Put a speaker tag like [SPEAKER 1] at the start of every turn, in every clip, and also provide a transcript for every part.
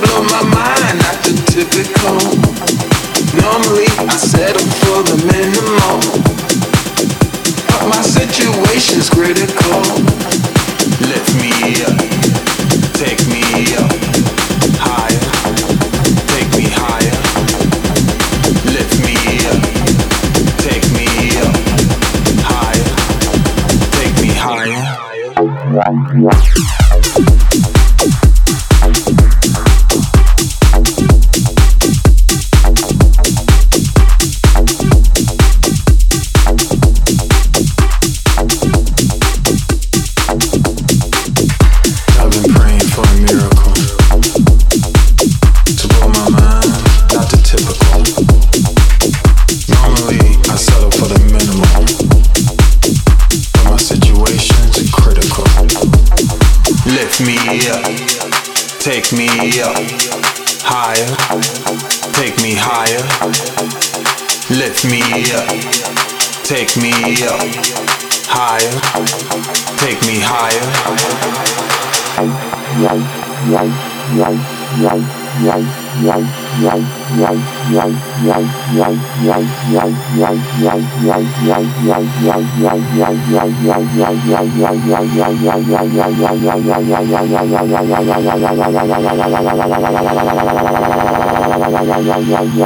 [SPEAKER 1] blow my mind, not the typical.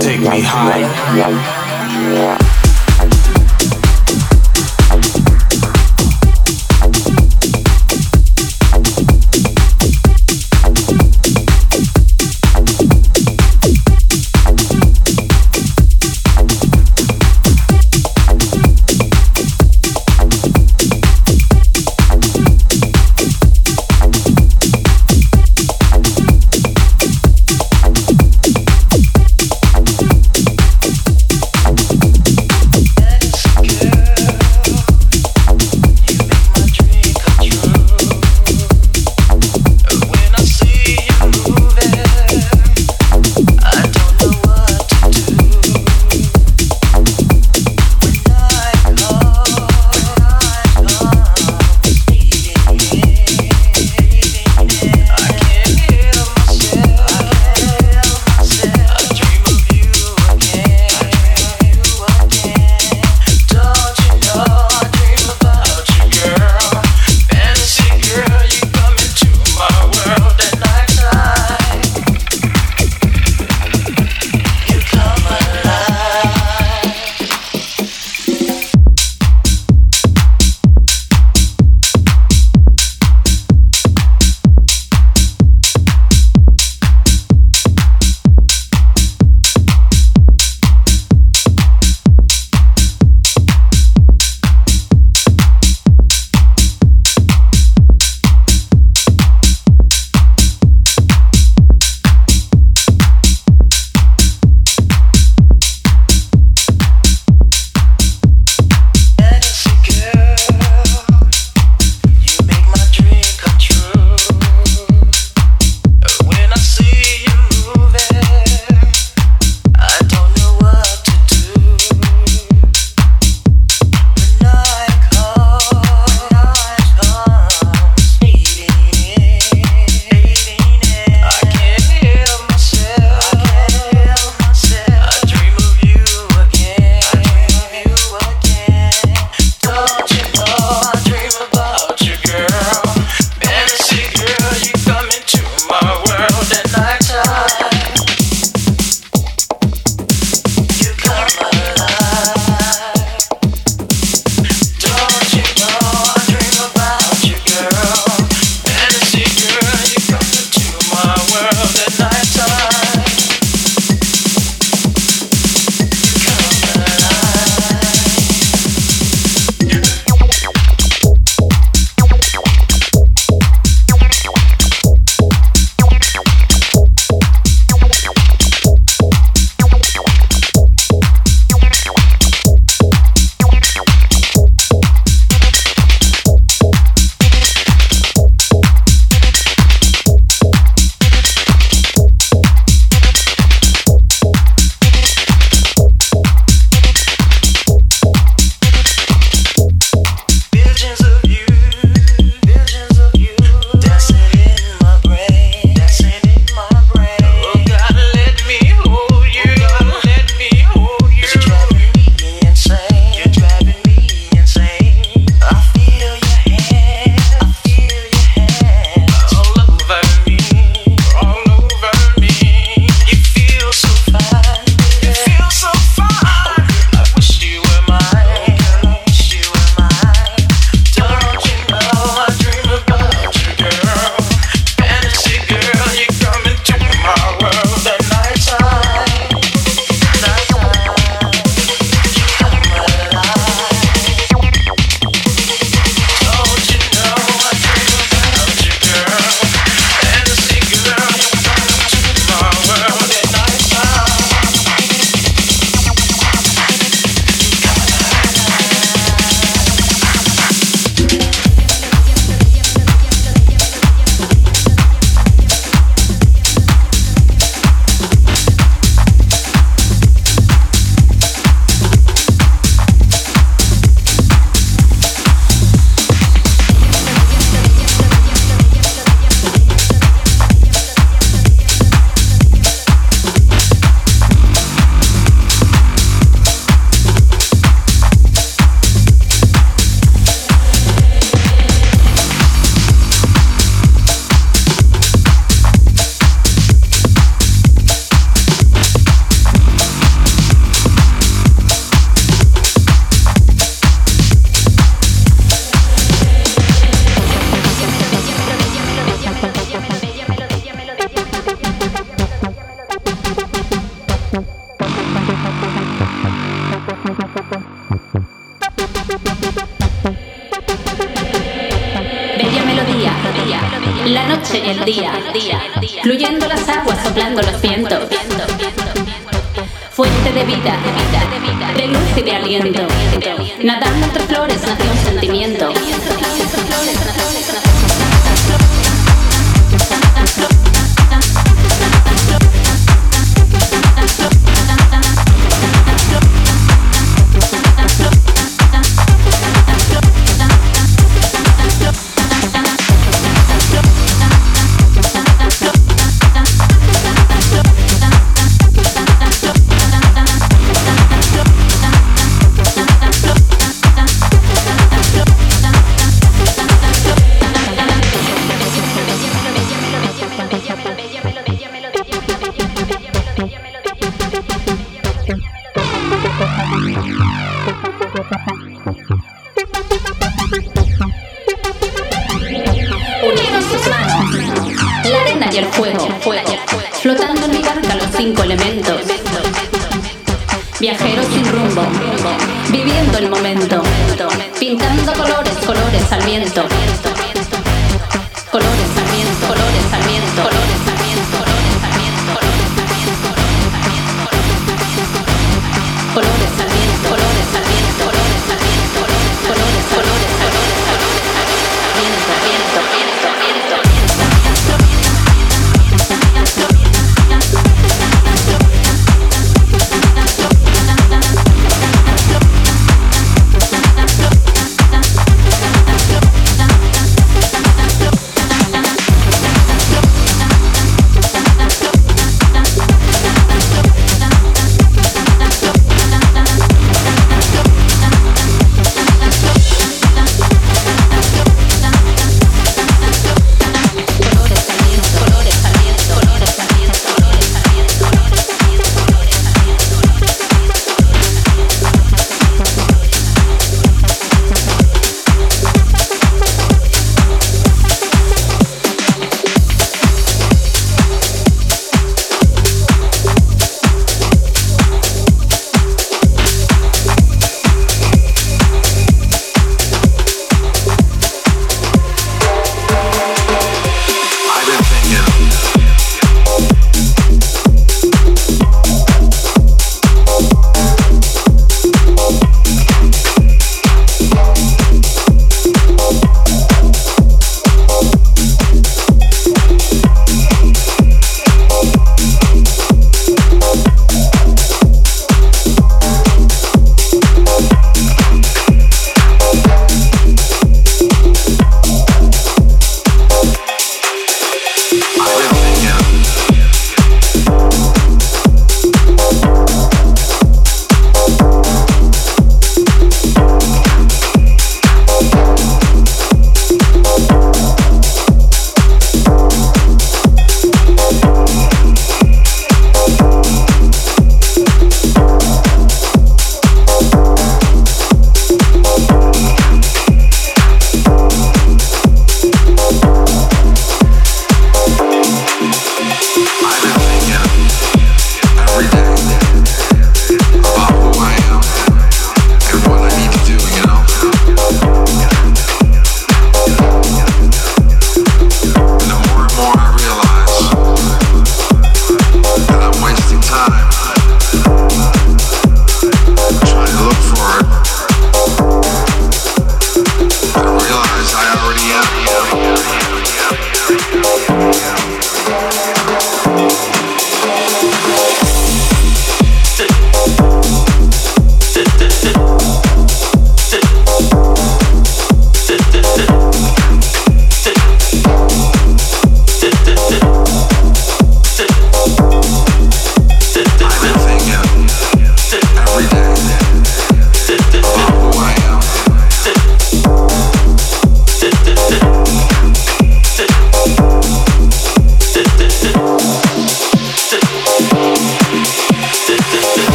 [SPEAKER 1] Take me high.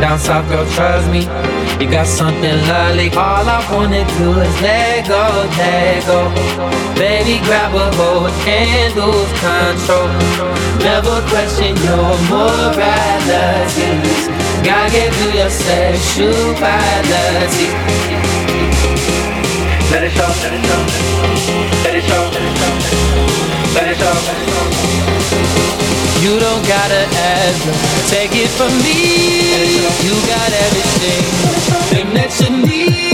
[SPEAKER 2] Down south girl, trust me. You got something lovely. All I wanna do is let go, let go. Baby, grab a hold and lose control. Never question your morality. God gave you your sexuality. Let it show, let it show. Let it show. Let it show. You don't gotta ask, take it from me. You got everything that you need.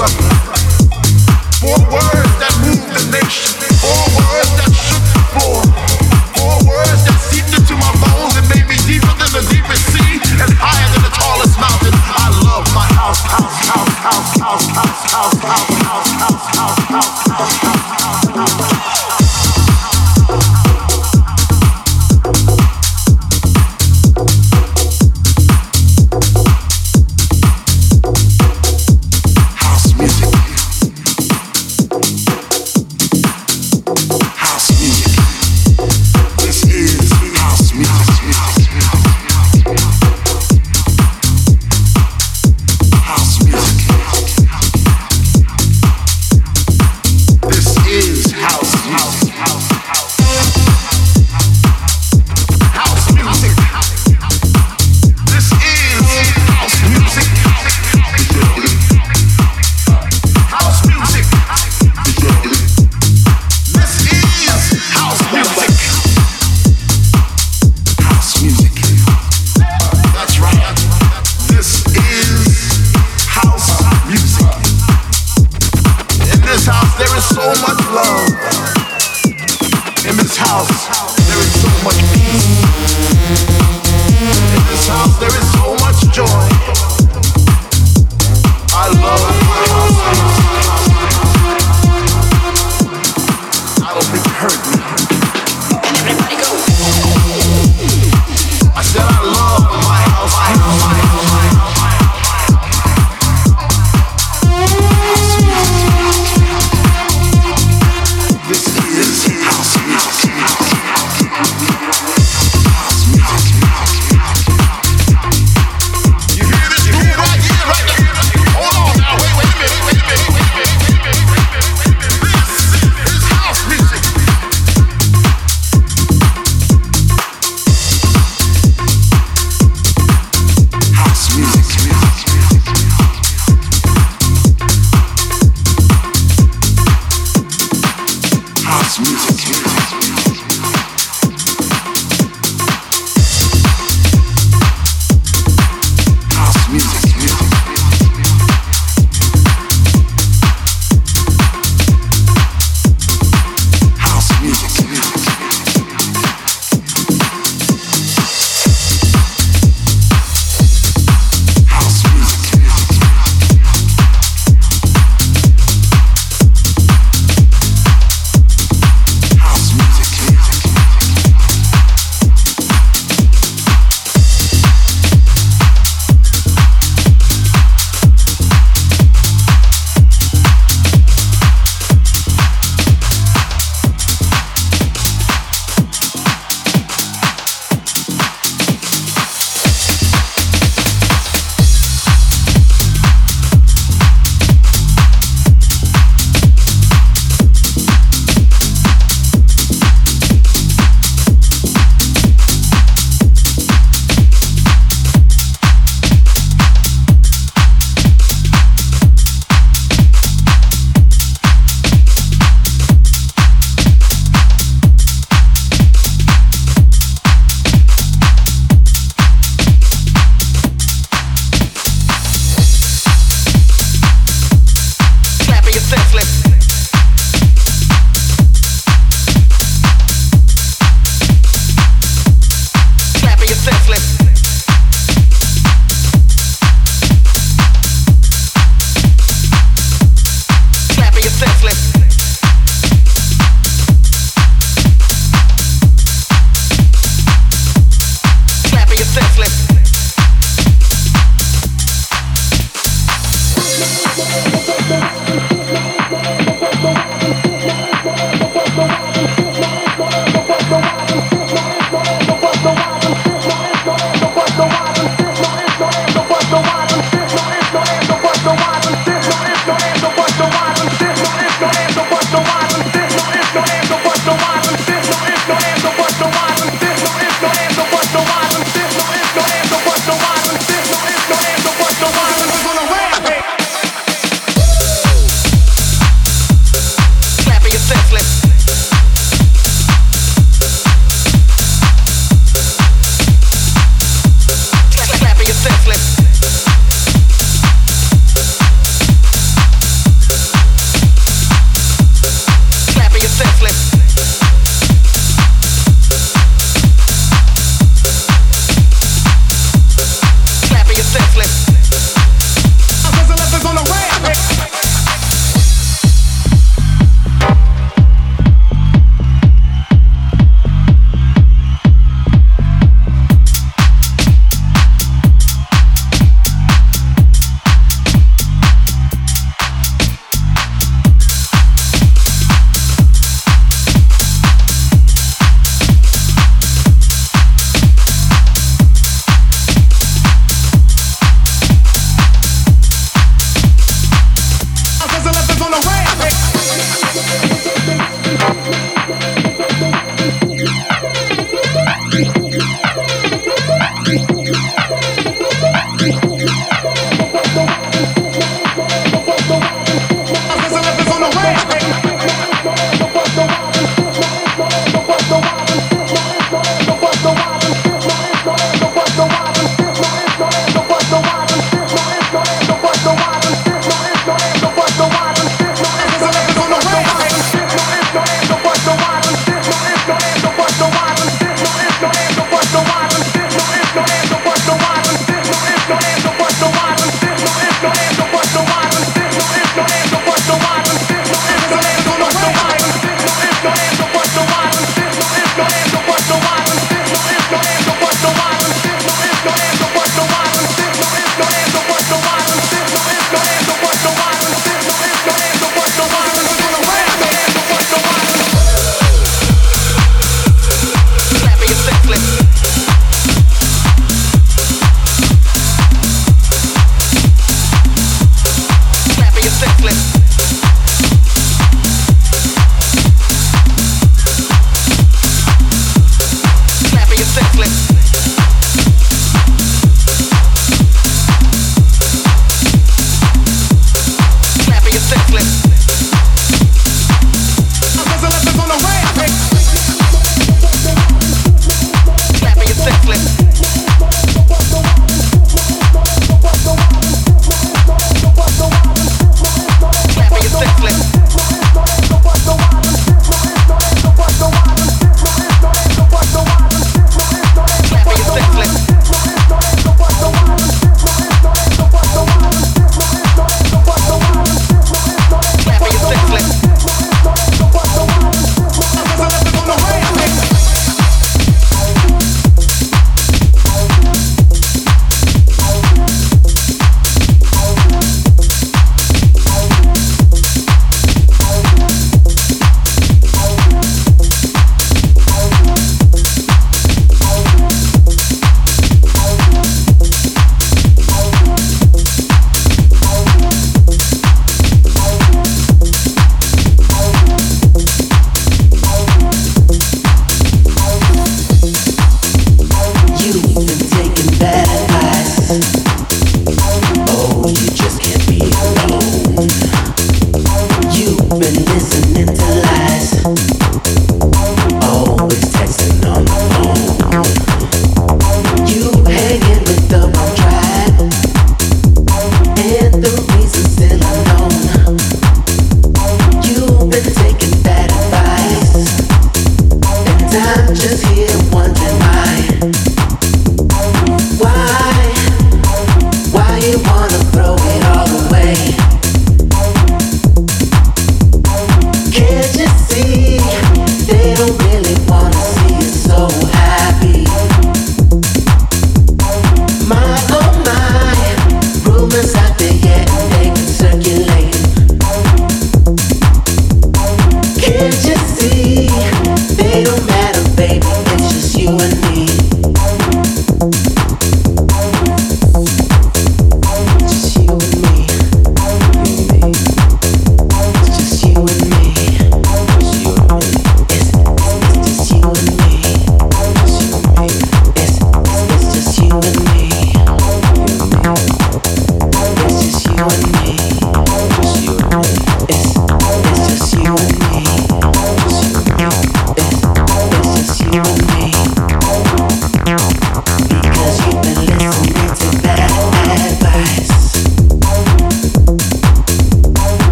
[SPEAKER 3] motherfucker.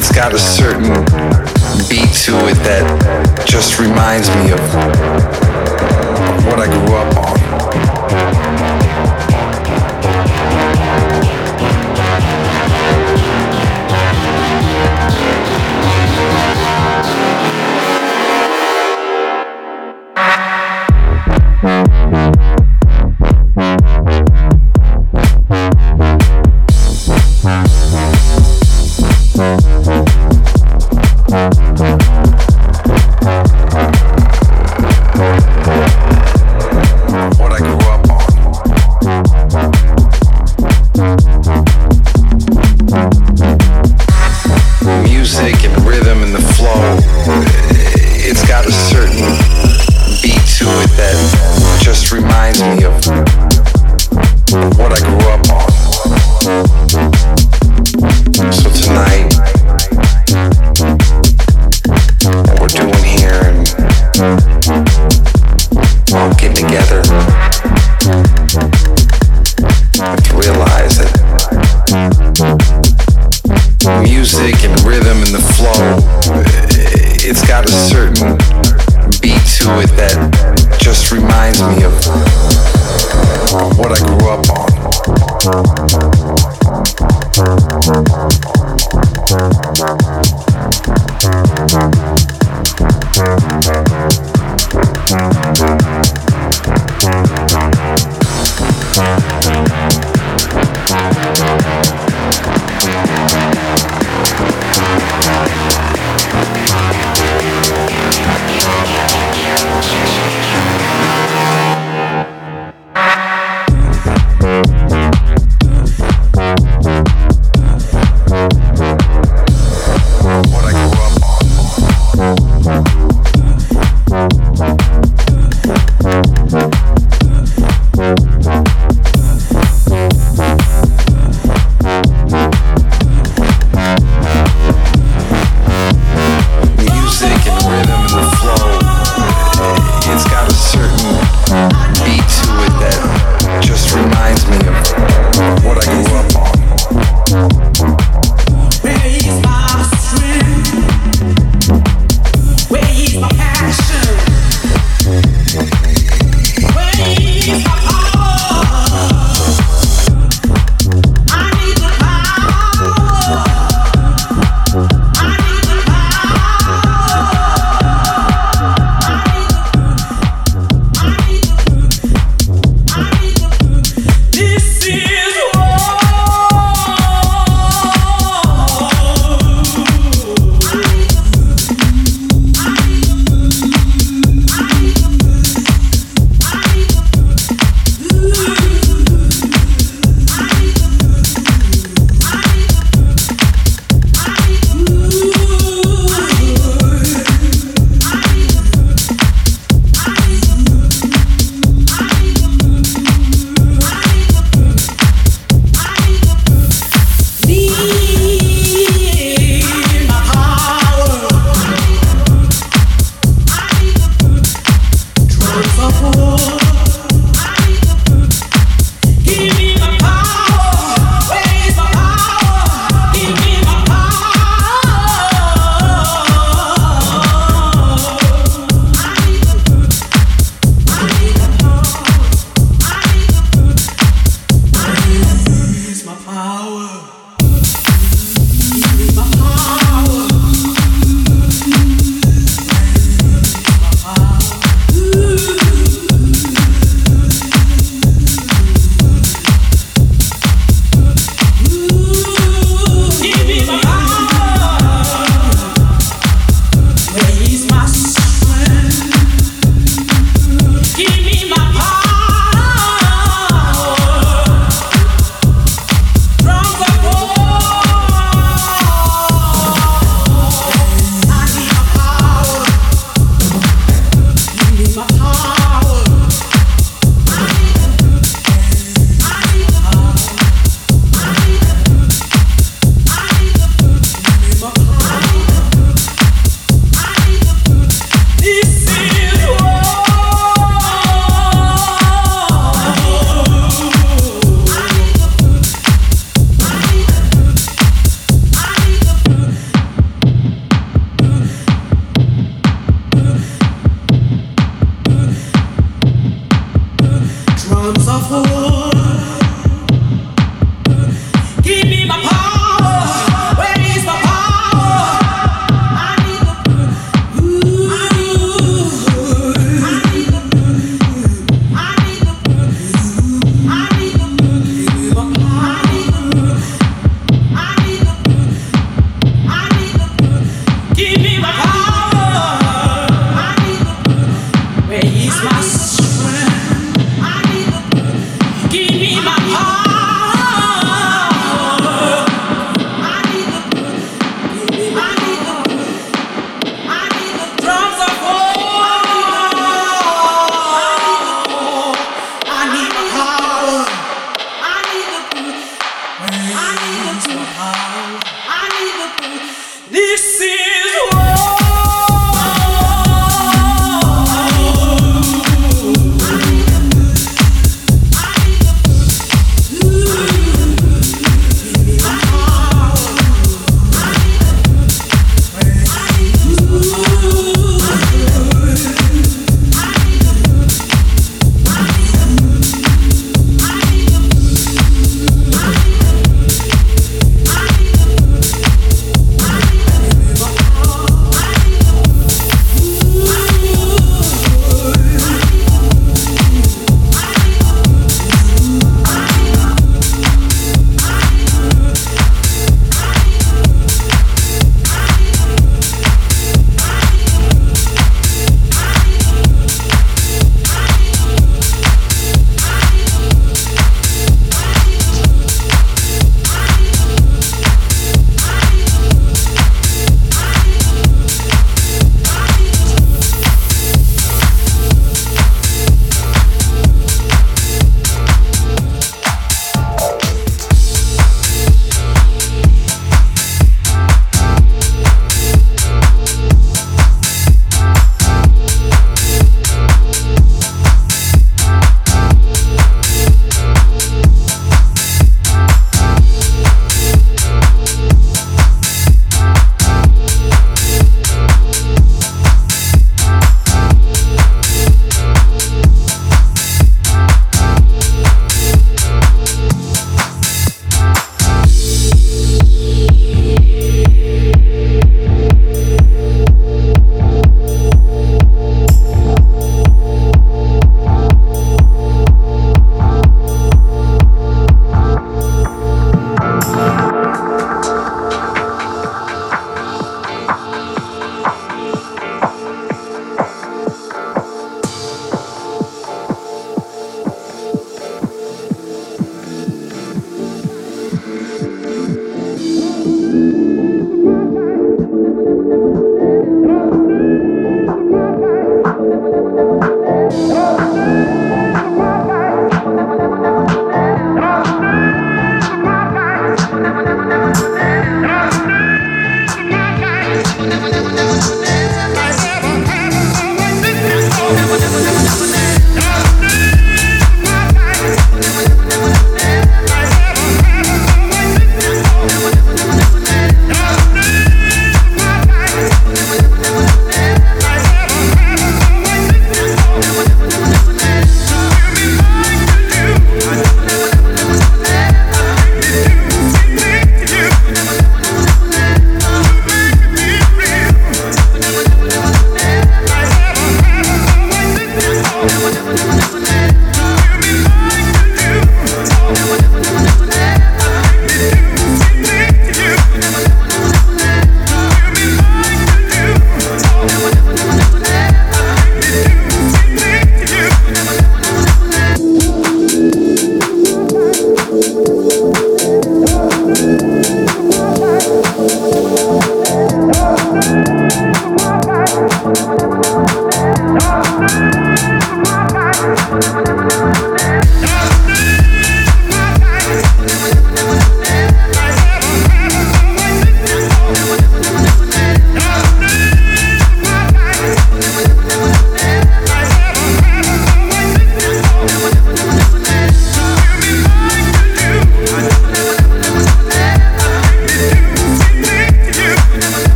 [SPEAKER 4] it's got a certain beat to it that just reminds me of what I grew up on.